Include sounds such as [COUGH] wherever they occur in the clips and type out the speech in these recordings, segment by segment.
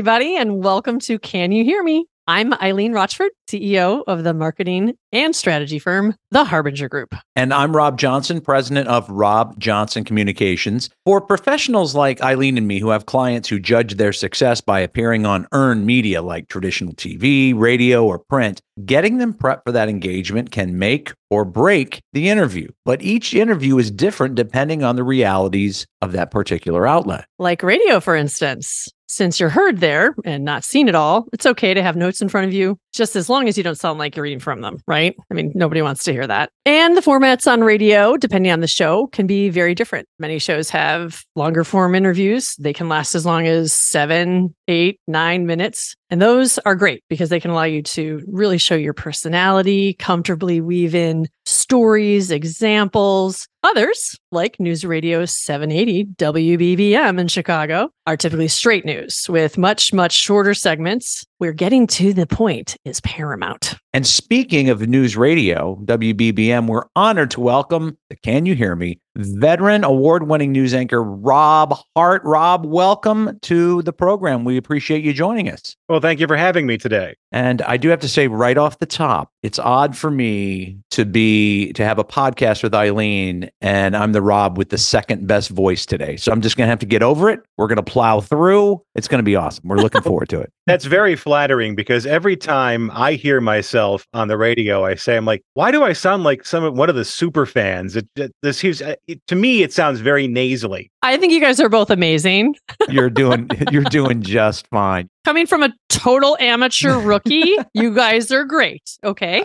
Everybody, and welcome to Can You Hear Me? I'm Eileen Rochford, CEO of the marketing and strategy firm, The Harbinger Group. And I'm Rob Johnson, president of Rob Johnson Communications. For professionals like Eileen and me who have clients who judge their success by appearing on earned media like traditional TV, radio, or print, getting them prepped for that engagement can make or break the interview. But each interview is different depending on the realities of that particular outlet. Like radio, for instance. Since you're heard there and not seen at all, it's okay to have notes in front of you, just as long as you don't sound like you're reading from them, right? I mean, nobody wants to hear that. And the formats on radio, depending on the show, can be very different. Many shows have longer form interviews. They can last as long as seven, eight, nine minutes. And those are great because they can allow you to really show your personality, comfortably weave in stories, examples. Others, like News Radio 780 WBBM in Chicago, are typically straight news with much, much shorter segments where getting to the point is paramount. And speaking of news radio, WBBM, we're honored to welcome the Can You Hear Me? Veteran award winning news anchor Rob Hart. Rob, welcome to the program. We appreciate you joining us. Well, thank you for having me today. And I do have to say right off the top, it's odd for me to be to have a podcast with Eileen and I'm the Rob with the second best voice today. So I'm just going to have to get over it. We're going to plow through. It's going to be awesome. We're looking forward to it. [LAUGHS] That's very flattering because every time I hear myself on the radio, I say I'm like, why do I sound like some one of the super fans? It, it this here's uh, it, to me it sounds very nasally. I think you guys are both amazing. You're doing [LAUGHS] you're doing just fine. Coming from a total amateur [LAUGHS] rookie, you guys are great. Okay.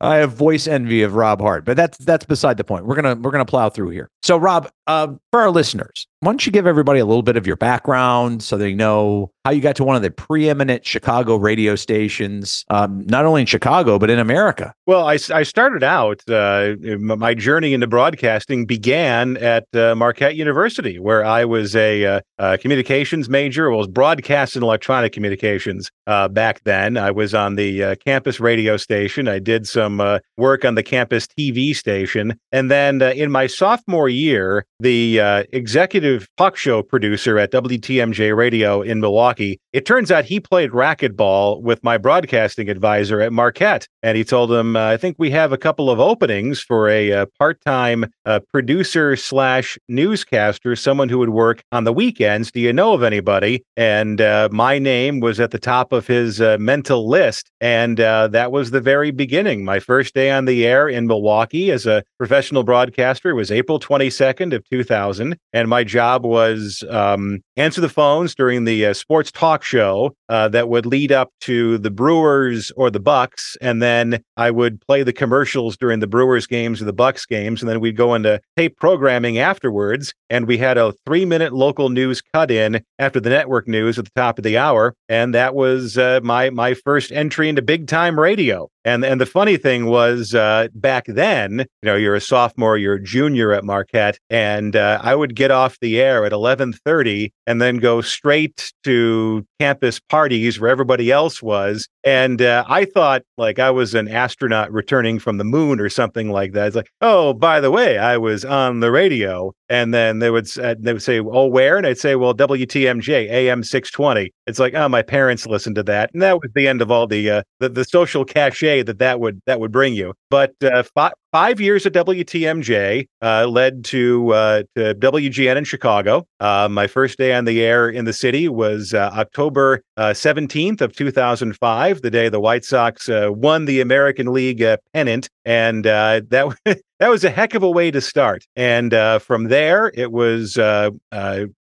I have voice envy of Rob Hart, but that's that's beside the point. We're gonna we're gonna plow through here. So, Rob, uh, for our listeners, why don't you give everybody a little bit of your background so they know how you got to one of the preeminent Chicago radio stations, um, not only in Chicago but in America? Well, I, I started out uh, my journey into broadcasting began at uh, Marquette University, where I was a uh, uh, communications major. Well, was broadcast and electronic communications uh, back then. I was on the campus radio station. I did some work on the campus TV station, and then in my sophomore year, the executive talk show producer at WTMJ Radio in Milwaukee. It turns out he played racquetball with my broadcasting advisor at Marquette, and he told him, uh, "I think we have a couple of openings for a, a uh, part-time uh, producer slash newscaster, someone who would work on the weekends. Do you know of anybody?" And uh, my name was at the top of his uh, mental list, and that was the very beginning. My first day on the air in Milwaukee as a professional broadcaster was April 22nd of 2000, and my job was um, answer the phones during the uh, sports talk show uh, that would lead up to the Brewers or the Bucks, and then I would play the commercials during the Brewers games or the Bucks games, and then we'd go into tape programming afterwards, and we had a three-minute local news cut in after the network news at the top of the hour, and that was uh, my my first entry into big time radio. And and the funny thing was uh, back then, you know, you're a sophomore, you're a junior at Marquette, and uh, I would get off the air at 11:30 and then go straight to campus parties where everybody else was. And uh, I thought like I was an astronaut returning from the moon or something like that. It's like, oh, by the way, I was on the radio. And then they would uh, they would say, "Oh, where?" And I'd say, "Well, WTMJ AM 620." It's like, "Oh, my parents listened to that," and that was the end of all the uh, the, the social cachet that that would that would bring you. But uh, five years at WTMJ uh, led to uh, to WGN in Chicago. Uh, my first day on the air in the city was uh, October uh, seventeenth of two thousand five, the day the White Sox uh, won the American League pennant, and that [LAUGHS] that was a heck of a way to start. And from there, it was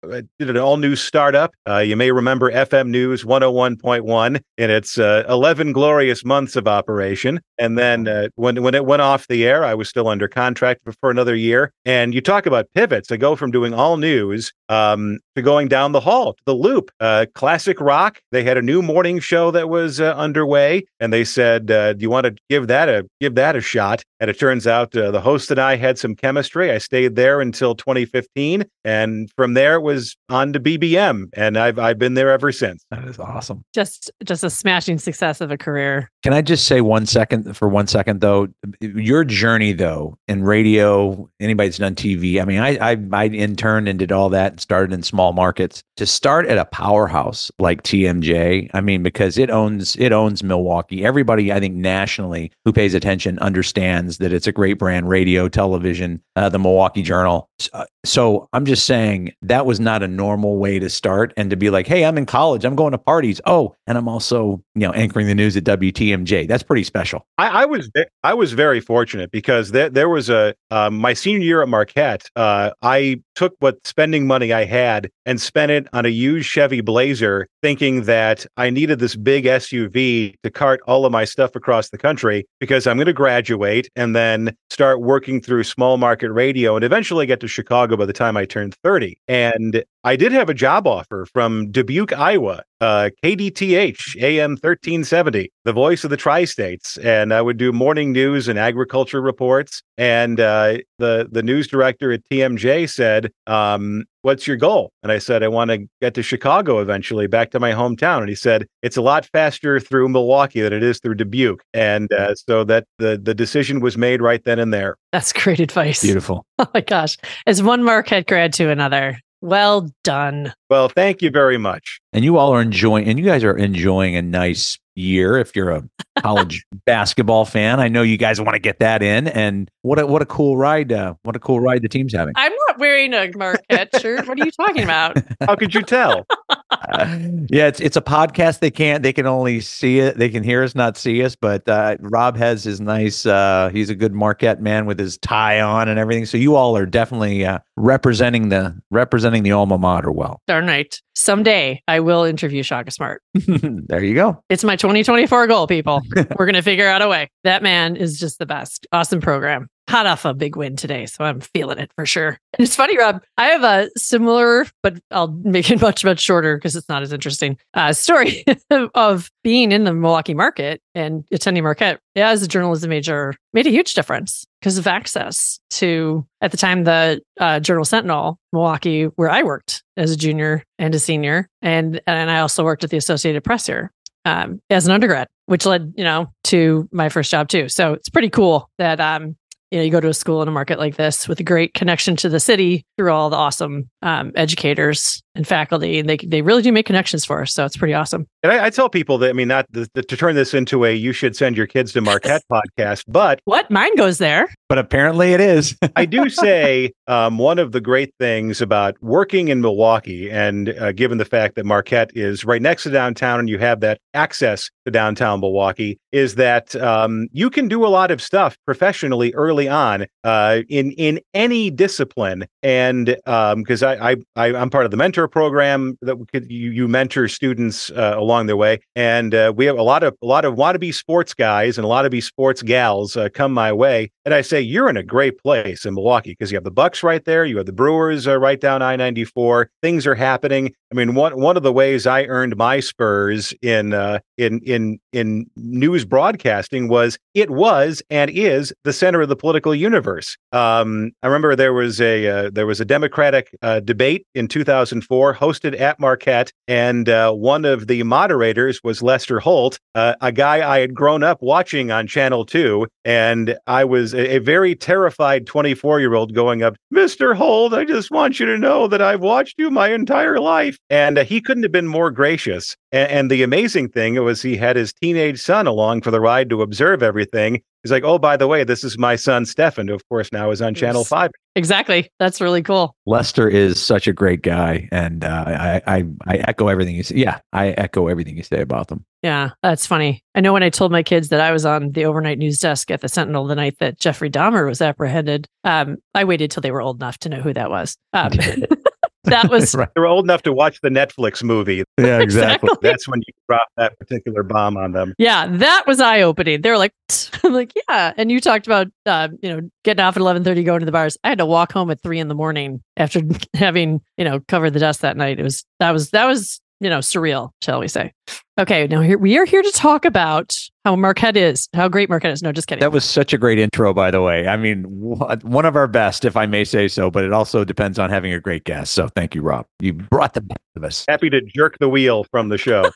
uh, did an all new startup. Uh, you may remember FM News 101.1 in its uh, 11 glorious months of operation. And then uh, when, when it went off the air, I was still under contract for another year. And you talk about pivots. I go from doing all news um, to going down the hall to the loop. Uh, classic rock. They had a new morning show that was uh, underway. And they said, Do you want to give that a give that a shot? And it turns out the host and I had some chemistry. I stayed there until 2015. And from there, it was on to BBM, and I've I've been there ever since. That is awesome. Just just a smashing success of a career. Can I just say one second for one second though? Your journey though in radio, anybody's done TV. I mean, I I, I interned and did all that and started in small markets. To start at a powerhouse like TMJ, I mean, because it owns it owns Milwaukee. Everybody, I think, nationally who pays attention understands that it's a great brand. Radio, television, uh, the Milwaukee Journal. Uh, so I'm just saying that was not a normal way to start, and to be like, hey, I'm in college, I'm going to parties. Oh, and I'm also you know anchoring the news at WTMJ. That's pretty special. I, I was I was very fortunate because there there was a uh, my senior year at Marquette. Uh, I took what spending money I had and spent it on a used Chevy Blazer, thinking that I needed this big SUV to cart all of my stuff across the country because I'm going to graduate and then start working through small market radio and eventually get to Chicago by the time I turned 30. And I did have a job offer from Dubuque, Iowa, uh, KDTH AM 1370, the voice of the tri states. And I would do morning news and agriculture reports. And uh, the, the news director at TMJ said, um, What's your goal? And I said, I want to get to Chicago eventually, back to my hometown. And he said, It's a lot faster through Milwaukee than it is through Dubuque. And uh, so that the, the decision was made right then and there. That's great advice. Beautiful. [LAUGHS] Oh my gosh. As one Marquette grad to another. Well done. Well, thank you very much. And you all are enjoying, and you guys are enjoying a nice year if you're a [LAUGHS] college basketball fan. I know you guys want to get that in. And what a what a cool ride! Uh, what a cool ride the team's having. I'm not wearing a Marquette shirt. What are you talking about? How could you tell? [LAUGHS] [LAUGHS] Yeah, it's it's a podcast. They can't. They can only see it. They can hear us, not see us. But uh, Rob has his nice. Uh, he's a good Marquette man with his tie on and everything. So you all are definitely uh, representing the representing the alma mater well. Darn right. Someday I will interview Shaka Smart. [LAUGHS] there you go. It's my 2024 goal, people. [LAUGHS] We're gonna figure out a way. That man is just the best. Awesome program hot off a big win today, so I'm feeling it for sure. And it's funny, Rob. I have a similar, but I'll make it [LAUGHS] much much shorter because it's not as interesting. Uh, story [LAUGHS] of being in the Milwaukee market and attending Marquette yeah, as a journalism major made a huge difference because of access to at the time the uh, Journal Sentinel Milwaukee, where I worked as a junior and a senior, and and I also worked at the Associated Press here um, as an undergrad, which led you know to my first job too. So it's pretty cool that um, you know you go to a school in a market like this with a great connection to the city through all the awesome um, educators and faculty and they, they really do make connections for us so it's pretty awesome. And i, I tell people that i mean not the, the, to turn this into a you should send your kids to marquette [LAUGHS] podcast but what? Mine goes there. But apparently it is. [LAUGHS] I do say um, one of the great things about working in milwaukee and uh, given the fact that marquette is right next to downtown and you have that access to downtown milwaukee is that um, you can do a lot of stuff professionally early on uh, in in any discipline and because um, I, I I'm part of the mentor program that could, you you mentor students uh, along their way, and uh, we have a lot of a lot of wannabe sports guys and a lot of be sports gals uh, come my way, and I say you're in a great place in Milwaukee because you have the Bucks right there, you have the Brewers uh, right down I ninety four. Things are happening. I mean, one one of the ways I earned my spurs in uh, in in in news broadcasting was it was and is the center of the political universe. Um, I remember there was a uh, there was a Democratic uh, debate in 2004 hosted at Marquette, and uh, one of the moderators was Lester Holt, uh, a guy I had grown up watching on Channel Two, and I was a, a very terrified 24 year old going up, Mister Holt, I just want you to know that I've watched you my entire life, and uh, he couldn't have been more gracious. And, and the amazing thing was he had his teenage son along for the ride to observe everything. He's like, oh, by the way, this is my son Stefan, who of course now is on Channel Five. Exactly, that's really cool. Lester is such a great guy, and uh, I, I I echo everything you say. Yeah, I echo everything you say about them. Yeah, that's funny. I know when I told my kids that I was on the overnight news desk at the Sentinel the night that Jeffrey Dahmer was apprehended, um, I waited till they were old enough to know who that was. Um, [LAUGHS] [LAUGHS] that [LAUGHS] was right. they were old enough to watch the Netflix movie. [LAUGHS] Yeah, exactly. Exactly. That's when you drop that particular bomb on them. Yeah, that was eye opening. They were like, [LAUGHS] I'm like, yeah. And you talked about, uh, you know, getting off at 11:30, going to the bars. I had to walk home at three in the morning after having, you know, covered the dust that night. It was that was that was you know surreal, shall we say? Okay, now here we are here to talk about how Marquette is, how great Marquette is. No, just kidding. That was such a great intro, by the way. I mean, one of our best, if I may say so, but it also depends on having a great guest. So thank you, Rob. You brought the best of us. Happy to jerk the wheel from the show.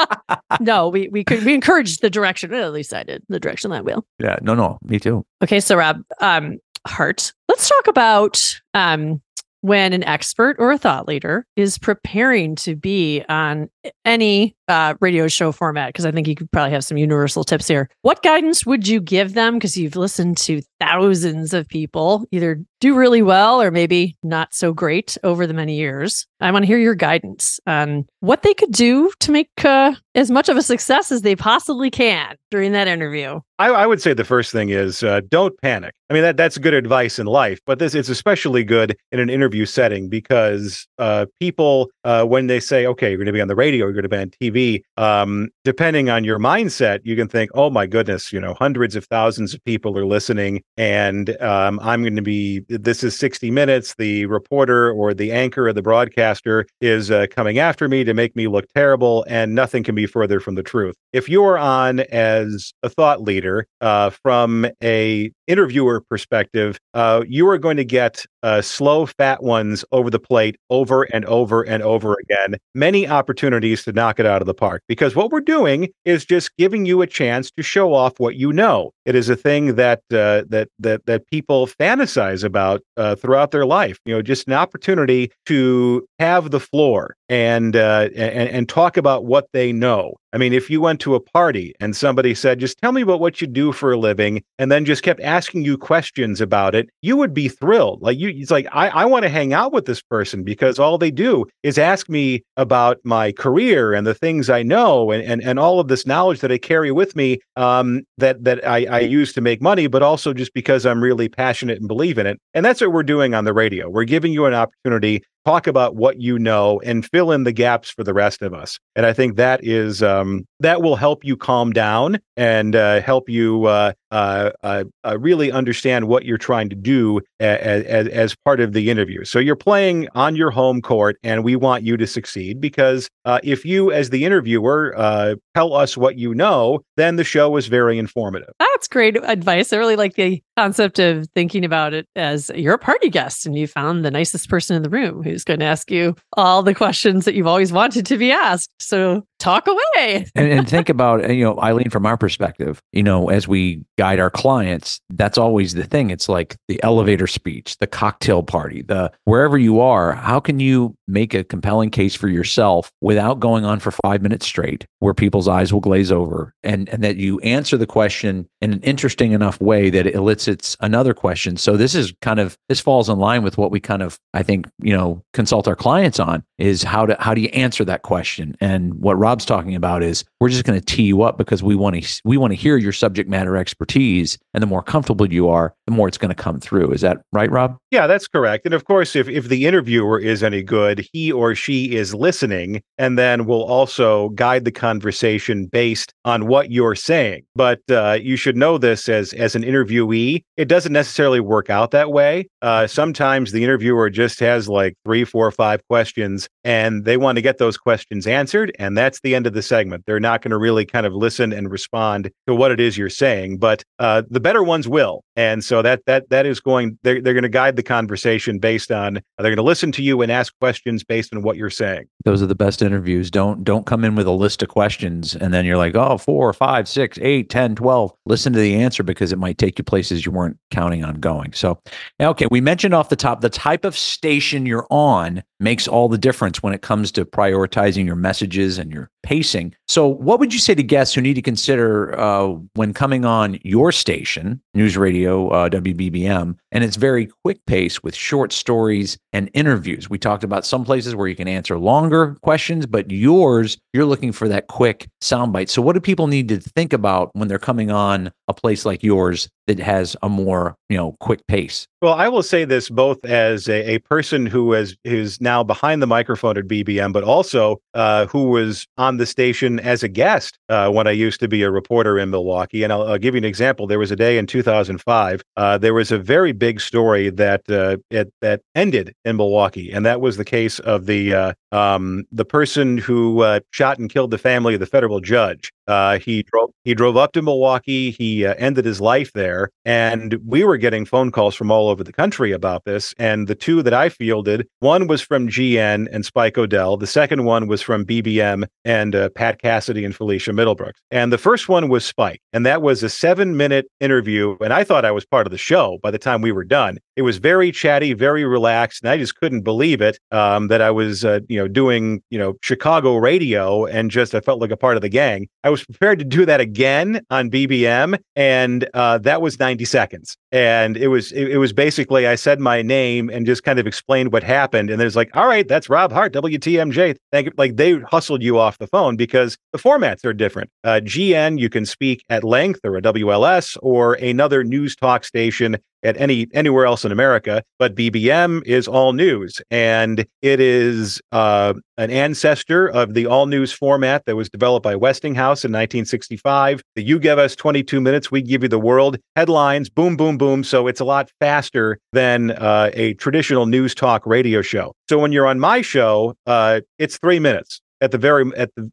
[LAUGHS] no, we we could we encouraged the direction. Well, at least I did the direction that wheel. Yeah, no, no, me too. Okay, so Rob, um, Hart, let's talk about um when an expert or a thought leader is preparing to be on any uh, radio show format? Because I think you could probably have some universal tips here. What guidance would you give them? Because you've listened to thousands of people either do really well or maybe not so great over the many years. I want to hear your guidance on what they could do to make uh, as much of a success as they possibly can during that interview. I, I would say the first thing is uh, don't panic. I mean that that's good advice in life, but this it's especially good in an interview setting because uh, people uh, when they say, "Okay, you're going to be on the radio, you're going to be on TV," um, depending on your mindset, you can think, "Oh my goodness, you know, hundreds of thousands of people are listening, and um, I'm going to be. This is 60 Minutes. The reporter or the anchor or the broadcaster is uh, coming after me to make me look terrible, and nothing can be further from the truth." If you're on as a thought leader uh, from a interviewer perspective, uh, you are going to get uh, slow, fat ones over the plate over and over and over again. Many opportunities to knock it out of the park because what we're doing is just giving you a chance to show off what you know. It is a thing that uh, that that that people fantasize about uh, throughout their life. You know, just an opportunity to have the floor and, uh, and and talk about what they know. I mean, if you went to a party and somebody said, "Just tell me about what you do for a living," and then just kept asking you questions about it, you would be thrilled. Like you, it's like I, I want to hang out with this person because all they do is ask me about my career and the things I know and and, and all of this knowledge that I carry with me um, that that I, I use to make money, but also just because I'm really passionate and believe in it. And that's what we're doing on the radio. We're giving you an opportunity talk about what you know and fill in the gaps for the rest of us. And i think that is um, that will help you calm down and uh, help you uh, uh, uh, uh really understand what you're trying to do as, as, as, part of the interview. So you're playing on your home court and we want you to succeed because uh, if you as the interviewer tell us what you know then the show was very informative that's great advice i really like the concept of thinking about it as you're a party guest and you found the nicest person in the room who's going to ask you all the questions that you've always wanted to be asked. So talk away. [LAUGHS] and, and think about, you know, Eileen, from our perspective, you know, as we guide our clients, that's always the thing. It's like the elevator speech, the cocktail party, the wherever you are, how can you make a compelling case for yourself without going on for five minutes straight where people's eyes will glaze over and, and that you answer the question in an interesting enough way that it elicits another question. So this is kind of, this falls in line with what we kind of, I think, you know, consult our clients on is how to, how do you answer that question? And what Rob's talking about is we're just going to tee you up because we want to we want to hear your subject matter expertise, and the more comfortable you are, the more it's going to come through. Is that right, Rob? Yeah, that's correct. And of course, if if the interviewer is any good, he or she is listening, and then will also guide the conversation based on what you're saying. But uh, you should know this as as an interviewee, it doesn't necessarily work out that way. Uh, sometimes the interviewer just has like three, four, five questions, and they want to get those questions answered, and that's the end of the segment. They're not going to really kind of listen and respond to what it is you're saying, but uh, the better ones will. And so that that that is going. They're they're going to guide the conversation based on. They're going to listen to you and ask questions based on what you're saying. Those are the best interviews. Don't don't come in with a list of questions and then you're like, oh, four, five, six, eight, ten, twelve. Listen to the answer because it might take you places you weren't counting on going. So, okay, we mentioned off the top the type of station you're on makes all the difference when it comes to prioritizing your messages and your pacing. So, what would you say to guests who need to consider uh, when coming on your station, News Radio uh, WBBM, and it's very quick pace with short stories and interviews? We talked about some places where you can answer longer questions, but yours, you're looking for that quick soundbite. So, what do people need to think about when they're coming on a place like yours that has a more you know quick pace? Well, I will say this both as a, a person who is who's now behind the microphone at BBM, but also uh, who was on the station as a guest uh, when I used to be a reporter in Milwaukee. And I'll, I'll, give you an example. There was a day in 2005. Uh, there was a very big story that uh, it, that ended in Milwaukee, and that was the case of the uh, um, the person who uh, shot and killed the family of the federal judge. Uh, he drove he drove up to Milwaukee. He uh, ended his life there, and we were getting phone calls from all over the country about this. And the two that I fielded, one was from GN and Spike O'Dell. The second one was from BBM and uh, Pat Cassidy and Felicia Middlebrooks. And the first one was Spike, and that was a seven minute interview. And I thought I was part of the show by the time we were done. It was very chatty, very relaxed, and I just couldn't believe it um, that I was, uh, you know, doing, you know, Chicago radio, and just I felt like a part of the gang. I was prepared to do that again on BBM, and uh, that was 90 seconds. And it was it, it, was basically I said my name and just kind of explained what happened, and there's like, all right, that's Rob Hart, WTMJ. Thank you. Like they hustled you off the phone because the formats are different. Uh, GN, you can speak at length, or a WLS, or another news talk station at any anywhere else in America. But BBM is all news, and it is uh, an ancestor of the all news format that was developed by Westinghouse in 1965. The you give us 22 minutes, we give you the world headlines, boom, boom, boom, boom. So it's a lot faster than uh, a traditional news talk radio show. So when you're on my show, uh, it's three minutes at the very at the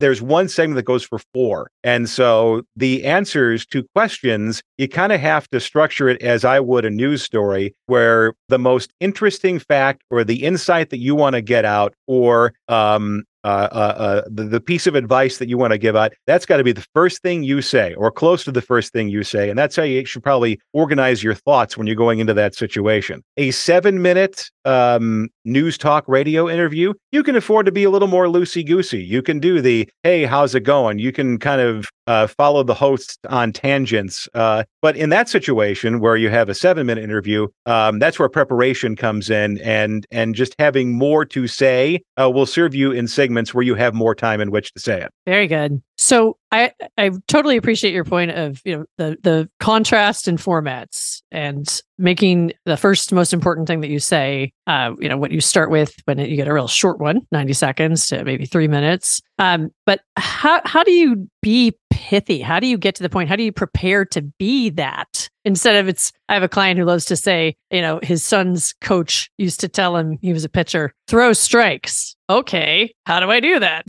there's one segment that goes for four. And so the answers to questions, you kind of have to structure it as I would a news story, where the most interesting fact or the insight that you want to get out or um, uh, uh, uh, the, the piece of advice that you want to give out, that's got to be the first thing you say or close to the first thing you say. And that's how you should probably organize your thoughts when you're going into that situation. A seven minute um, news talk radio interview, you can afford to be a little more loosey goosey. You can do the, hey, how's it going? You can kind of uh, follow the host on tangents. Uh, but in that situation where you have a seven minute interview, um, that's where preparation comes in and, and just having more to say uh, will serve you in segments where you have more time in which to say it. Very good. So I I totally appreciate your point of you know the the contrast in formats and making the first most important thing that you say uh, you know what you start with when you get a real short one 90 seconds to maybe three minutes um, but how how do you be pithy. How do you get to the point? How do you prepare to be that? Instead of it's i have a client who loves to say you know his son's coach used to tell him he was a pitcher throw strikes. Okay how do i do that?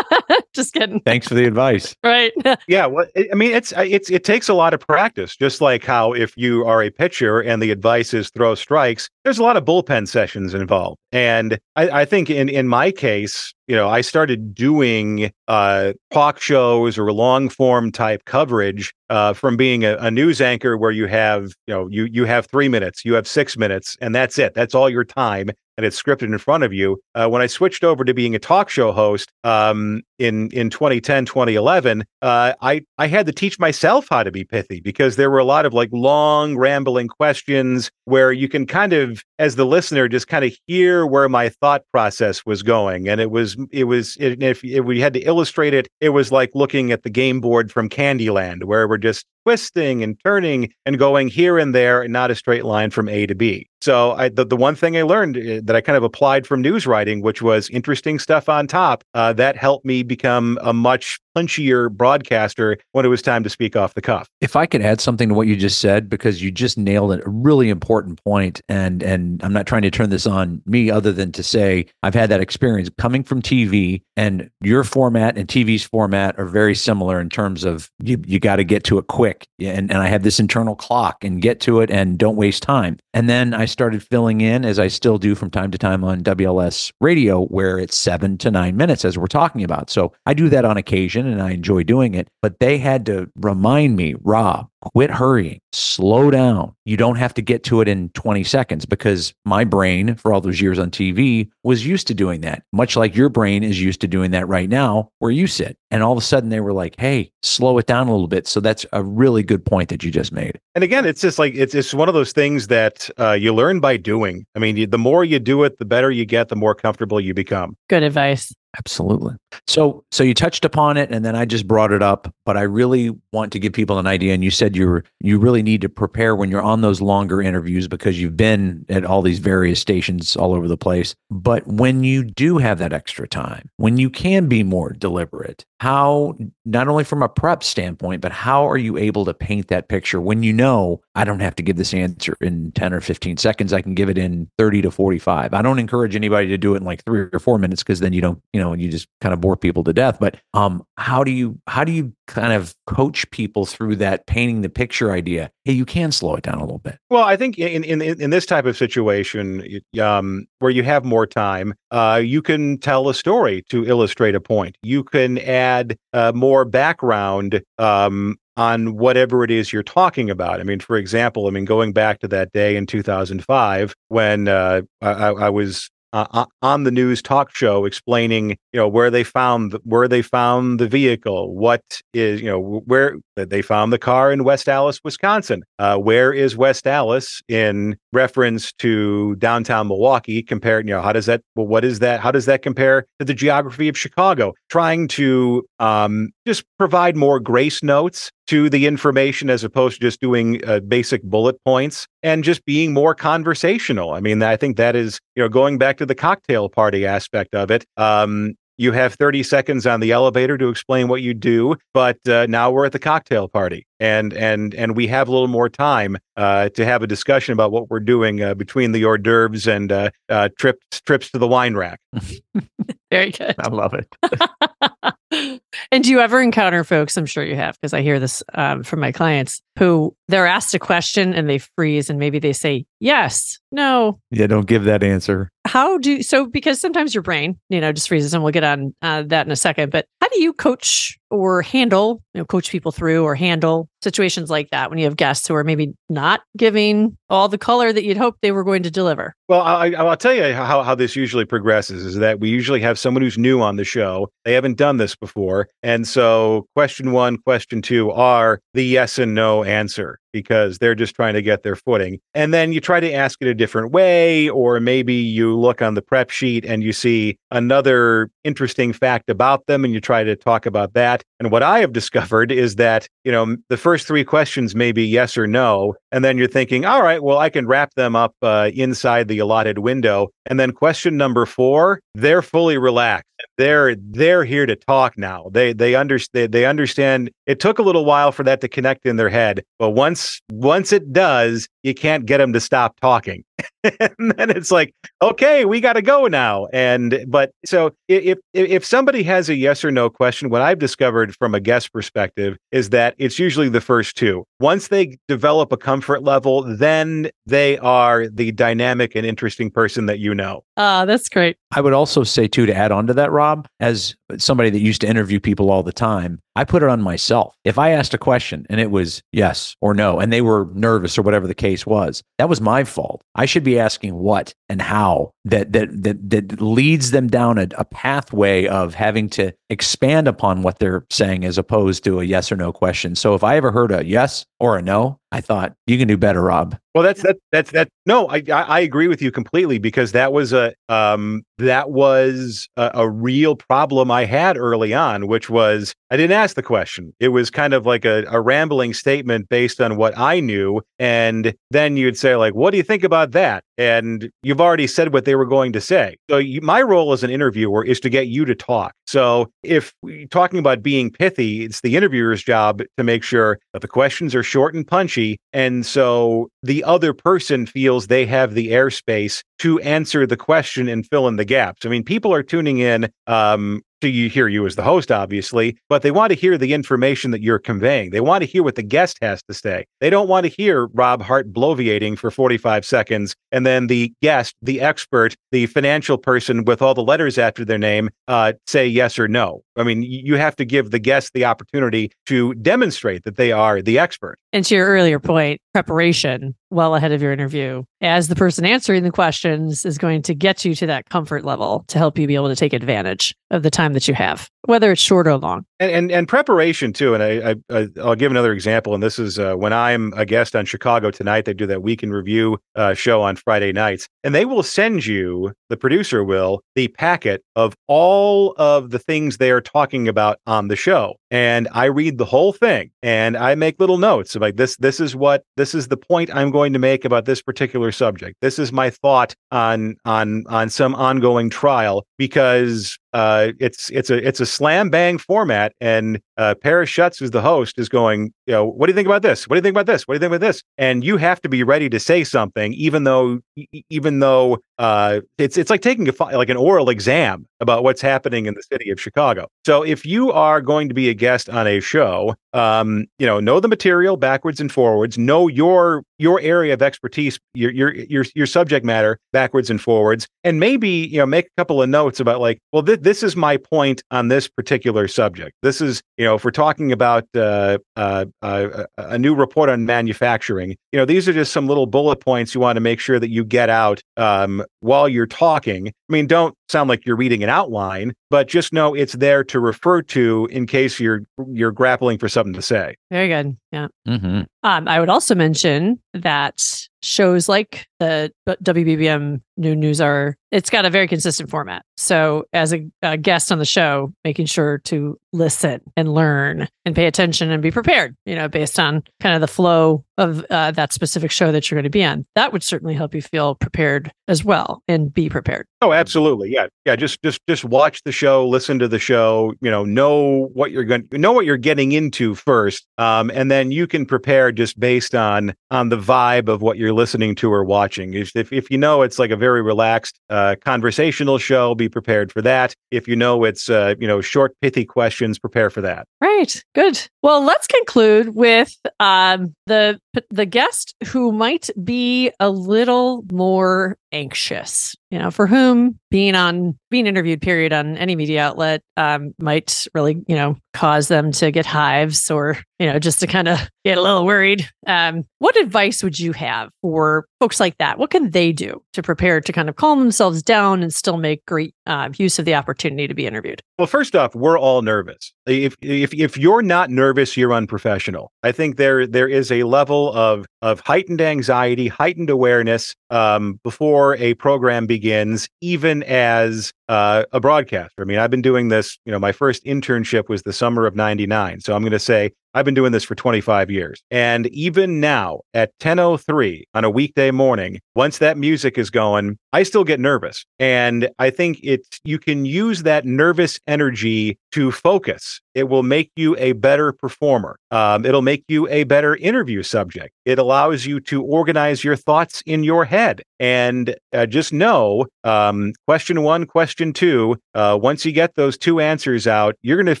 [LAUGHS] Just kidding. Thanks for the advice. [LAUGHS] Right. [LAUGHS] Yeah well i mean it's it's it takes a lot of practice just like how if you are a pitcher and the advice is throw strikes there's a lot of bullpen sessions involved and i, I think in in my case you know, I started doing uh, talk shows or long form type coverage uh, from being a, a, news anchor where you have, you know, you you have three minutes, you have six minutes, and that's it. That's all your time and it's scripted in front of you. Uh, when I switched over to being a talk show host um, in in 2010, 2011, uh, I I had to teach myself how to be pithy because there were a lot of like long rambling questions where you can kind of, as the listener, just kind of hear where my thought process was going, and it was it was it, if, if we had to illustrate it, it was like looking at the game board from Candyland, where we're just twisting and turning and going here and there and not a straight line from A to B. So I, the, the one thing I learned uh, that I kind of applied from news writing, which was interesting stuff on top, uh, that helped me become a much punchier broadcaster when it was time to speak off the cuff. If I could add something to what you just said, because you just nailed a really important point, and and I'm not trying to turn this on me other than to say I've had that experience coming from TV, and your format and TV's format are very similar in terms of you you got to get to it quick, and and I have this internal clock and get to it and don't waste time. And then I started filling in as I still do from time to time on WLS radio, where it's seven to nine minutes as we're talking about. So I do that on occasion and I enjoy doing it. But they had to remind me, Rob, quit hurrying, slow down. You don't have to get to it in 20 seconds because my brain, for all those years on TV, was used to doing that, much like your brain is used to doing that right now where you sit. And all of a sudden they were like, hey, slow it down a little bit. So that's a really good point that you just made. And again, it's just like, it's, it's one of those things that uh, you learn by doing. I mean, you, the more you do it, the better you get, the more comfortable you become. Good advice. Absolutely. So so you touched upon it and then I just brought it up, but I really want to give people an idea and you said you're you really need to prepare when you're on those longer interviews because you've been at all these various stations all over the place. But when you do have that extra time, when you can be more deliberate, how not only from a prep standpoint, but how are you able to paint that picture when you know I don't have to give this answer in 10 or 15 seconds. I can give it in 30 to 45. I don't encourage anybody to do it in like three or four minutes because then you don't, you know, you just kind of bore people to death. But um, how do you how do you kind of coach people through that painting the picture idea? Hey, you can slow it down a little bit. Well, I think in in in this type of situation, um, where you have more time, uh, you can tell a story to illustrate a point. You can add uh, more background um, on whatever it is you're talking about. I mean, for example, I mean, going back to that day in 2005 when uh, I, I, was uh, on the news talk show explaining you know where they found where they found the vehicle what is you know where they found the car in west allis wisconsin uh, where is west allis in reference to downtown milwaukee compared you know how does that well what is that how does that compare to the geography of chicago trying to um, just provide more grace notes to the information as opposed to just doing uh, basic bullet points and just being more conversational. I mean, I think that is, you know, going back to the cocktail party aspect of it. Um, you have 30 seconds on the elevator to explain what you do, but uh, now we're at the cocktail party, and and and we have a little more time uh, to have a discussion about what we're doing uh, between the hors d'oeuvres and uh, uh, trips trips to the wine rack. [LAUGHS] Very good. I love it. [LAUGHS] and do you ever encounter folks? I'm sure you have, because I hear this um, from my clients who they're asked a question and they freeze, and maybe they say yes, no. Yeah, don't give that answer. How do so? Because sometimes your brain, you know, just freezes, and we'll get on uh, that in a second. But how do you coach or handle, you know, coach people through or handle situations like that when you have guests who are maybe not giving all the color that you'd hope they were going to deliver? Well, I, will tell you how, how this usually progresses is that we usually have someone who's new on the show. They haven't done this before. And so, question one, question two are the yes and no answer because they're just trying to get their footing. And then you try to ask it a different way, or maybe you look on the prep sheet and you see another interesting fact about them and you try to talk about that. And what I have discovered is that, you know, the first three questions may be yes or no. And then you're thinking, all right, well, I can wrap them up uh, inside the allotted window. And then question number four, they're fully relaxed. They're they're here to talk now. They they understand they understand it took a little while for that to connect in their head, but once once it does, you can't get them to stop talking. [LAUGHS] and then it's like, okay, we got to go now. And but so if if somebody has a yes or no question, what I've discovered from a guest perspective is that it's usually the first two. Once they develop a comfort level, then they are the dynamic and interesting person that you know. Ah, uh, that's great. I would also say too to add on to that, Rob, as somebody that used to interview people all the time, I put it on myself. If I asked a question and it was yes or no, and they were nervous or whatever the case was, that was my fault. I should be asking what and how that that that that leads them down a, a pathway of having to expand upon what they're saying as opposed to a yes or no question. So if I ever heard a yes or a no, I thought you can do better, Rob. Well, that's that that's that. No, I I agree with you completely because that was a um that was a, a real problem I had early on, which was I didn't ask the question. It was kind of like a, a rambling statement based on what I knew, and then you'd say like, "What do you think about that?" And you've already said what they were going to say. So you, my role as an interviewer is to get you to talk. So if we're talking about being pithy, it's the interviewer's job to make sure that the questions are short and punchy, and so the other person feels they have the airspace to answer the question and fill in the gaps. I mean, people are tuning in um, to you hear you as the host, obviously, but they want to hear the information that you're conveying. They want to hear what the guest has to say. They don't want to hear Rob Hart bloviating for 45 seconds and then the guest, the expert, the financial person with all the letters after their name uh, say yes or no. I mean, you have to give the guest the opportunity to demonstrate that they are the expert. And to your earlier point, preparation well ahead of your interview as the person answering the questions is going to get you to that comfort level to help you be able to take advantage of the time that you have, whether it's short or long. And and, and preparation too. And I, I will give another example. And this is uh, when I'm a guest on Chicago tonight. They do that week in review uh, show on Friday nights, and they will send you the producer will the packet of all of the things they are talking about on the show. And I read the whole thing and I make little notes of like this this is what this is the point I'm going to make about this particular subject. This is my thought on on on some ongoing trial because uh, it's it's a it's a slam bang format, and uh, Paris Schutz, who's the host, is going, you know, what do you think about this? What do you think about this? What do you think about this? And you have to be ready to say something, even though even though uh, it's it's like taking a like an oral exam about what's happening in the city of Chicago. So if you are going to be a guest on a show, um, you know, know the material backwards and forwards, know your your area of expertise, your your your your subject matter backwards and forwards, and maybe you know make a couple of notes about like, well, th- this is my point on this particular subject. This is you know if we're talking about uh, uh, uh, a new report on manufacturing, you know, these are just some little bullet points you want to make sure that you get out um, while you're talking. I mean, don't sound like you're reading an outline, but just know it's there to refer to in case you're you're grappling for something to say. Very good. Yeah. Mm-hmm. Um, I would also mention that shows like the WBBM Noon News are it's got a very consistent format. So as a, a, guest on the show, making sure to listen and learn and pay attention and be prepared, you know, based on kind of the flow of uh, that specific show that you're going to be on. That would certainly help you feel prepared as well and be prepared. Oh, absolutely. Yeah. Yeah. Just just just watch the show, listen to the show, you know, know what you're going to know what you're getting into first. Um, and then you can prepare just based on on the vibe of what you're listening to or watching. If if, if you know it's like a very relaxed uh, conversational show, be prepared for that. If you know it's uh, you know short pithy questions, prepare for that. Right. Good. Well, let's conclude with um, the the guest who might be a little more anxious you know for whom being on being interviewed period on any media outlet um, might really you know cause them to get hives or you know just to kind of get a little worried. Um, what advice would you have for folks like that? What can they do to prepare to kind of calm themselves down and still make great uh, use of the opportunity to be interviewed? Well first off we're all nervous. If if if you're not nervous you're unprofessional. I think there there is a level of of heightened anxiety heightened awareness um, before a program begins even as uh, a broadcaster. I mean, I've been doing this, you know, my first internship was the summer of 99. So I'm going to say I've been doing this for 25 years. And even now at 10:03 on a weekday morning, once that music is going, I still get nervous. And I think it's you can use that nervous energy to focus. It will make you a better performer. Um, it'll make you a better interview subject. It allows you to organize your thoughts in your head. And uh, just know um, question one, question two, uh, once you get those two answers out, you're going to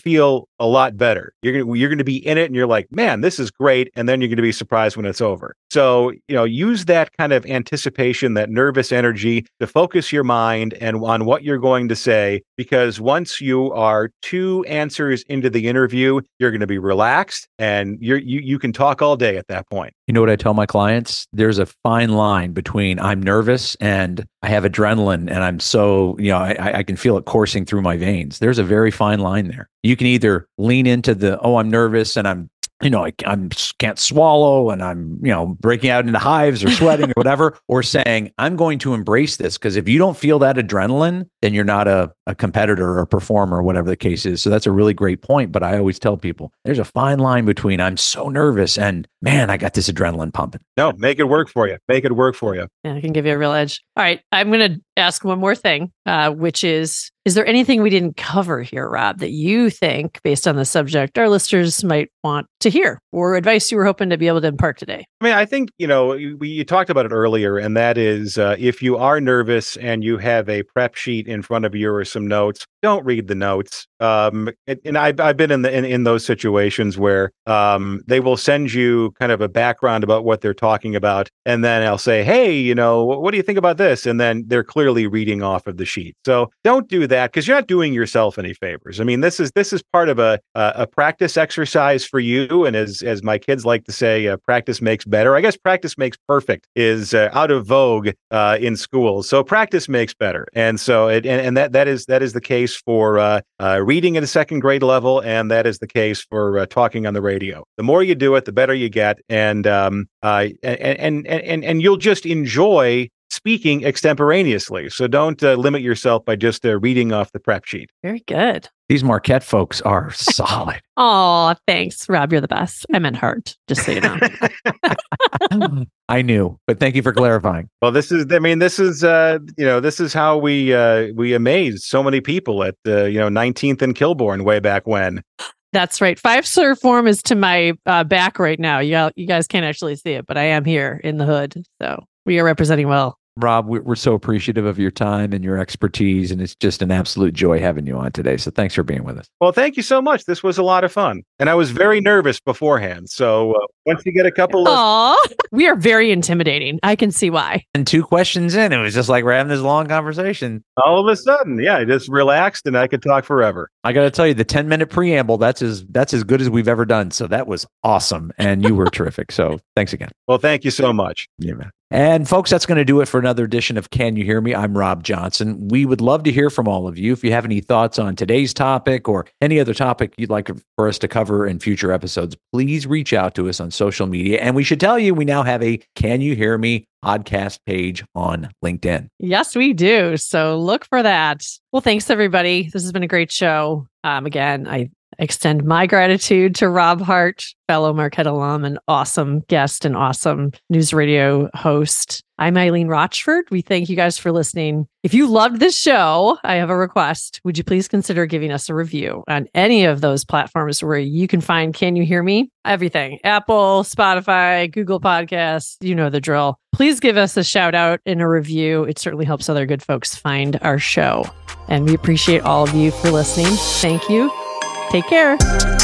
feel a lot better. You're going you're going to be in it and you're like, man, this is great. And then you're going to be surprised when it's over. So, you know, use that kind of anticipation, that nervous energy to focus your mind and on what you're going to say. Because once you are two answers into the interview, you're going to be relaxed and you're, you, you can talk all day at that point. You know what I tell my clients? There's a fine line between I'm nervous and I have adrenaline and I'm so, you know, I, I can feel it coursing through my veins. There's a very fine line there. You can either lean into the, oh, I'm nervous and I'm you know, I I'm, can't swallow and I'm, you know, breaking out into hives or sweating or [LAUGHS] whatever, or saying, I'm going to embrace this. Because if you don't feel that adrenaline, then you're not a, a competitor or a performer or whatever the case is. So that's a really great point. But I always tell people there's a fine line between I'm so nervous and man, I got this adrenaline pumping. No, make it work for you. Make it work for you. Yeah, I can give you a real edge. All right. I'm going to ask one more thing, uh, which is Is there anything we didn't cover here, Rob, that you think, based on the subject, our listeners might want to hear or advice you were hoping to be able to impart today? I mean, I think, you know, we, you talked about it earlier, and that is uh, if you are nervous and you have a prep sheet in front of you or some notes, don't read the notes. Um, and, and I've, I've been in, the, in, in those situations where um, they will send you kind of a background about what they're talking about. And then I'll say, hey, you know, what do you think about this? And then they're clearly reading off of the sheet. So don't do that because you're not doing yourself any favors. I mean, this is this is part of a a, practice exercise for you. And as as my kids like to say, uh, practice makes better. I guess practice makes perfect is uh, out of vogue uh, in schools. So practice makes better. And so it, and, and that that is that is the case for uh, uh, reading at a second grade level, and that is the case for uh, talking on the radio. The more you do it, the better you get, and um, and and and and you'll just enjoy speaking extemporaneously. So don't uh, limit yourself by just uh, reading off the prep sheet. Very good. These Marquette folks are solid. [LAUGHS] Oh, thanks, Rob. You're the best. I meant Hart, just so you know. [LAUGHS] I knew, but thank you for clarifying. Well, this is, I mean, this is, uh, you know, this is how we, uh, we amazed so many people at, uh, you know, 19th and Kilbourn way back when. That's right. Five star form is to my uh, back right now. You, you guys can't actually see it, but I am here in the hood. So we are representing well. Rob, we're so appreciative of your time and your expertise, and it's just an absolute joy having you on today. So thanks for being with us. Well, thank you so much. This was a lot of fun, and I was very nervous beforehand. So uh, once you get a couple of, Aw, we are very intimidating. I can see why. And two questions in, it was just like we're having this long conversation. all of a sudden, yeah, I just relaxed and I could talk forever. I got to tell you, the ten minute preamble that's as that's as good as we've ever done. So that was awesome, and you were [LAUGHS] terrific. So thanks again. Well, thank you so much. Yeah, man. And folks, that's going to do it for another edition of Can You Hear Me? I'm Rob Johnson. We would love to hear from all of you. If you have any thoughts on today's topic or any other topic you'd like for us to cover in future episodes, please reach out to us on social media. And we should tell you, we now have a Can You Hear Me podcast page on LinkedIn. Yes, we do. So look for that. Well, thanks, everybody. This has been a great show. Um, again, I extend my gratitude to Rob Hart, fellow Marquette alum, and awesome guest and awesome news radio host. I'm Eileen Rochford. We thank you guys for listening. If you loved this show, I have a request. Would you please consider giving us a review on any of those platforms where you can find Can You Hear Me? Everything Apple, Spotify, Google Podcasts, you know the drill. Please give us a shout out in a review. It certainly helps other good folks find our show. And we appreciate all of you for listening. Thank you. Take care.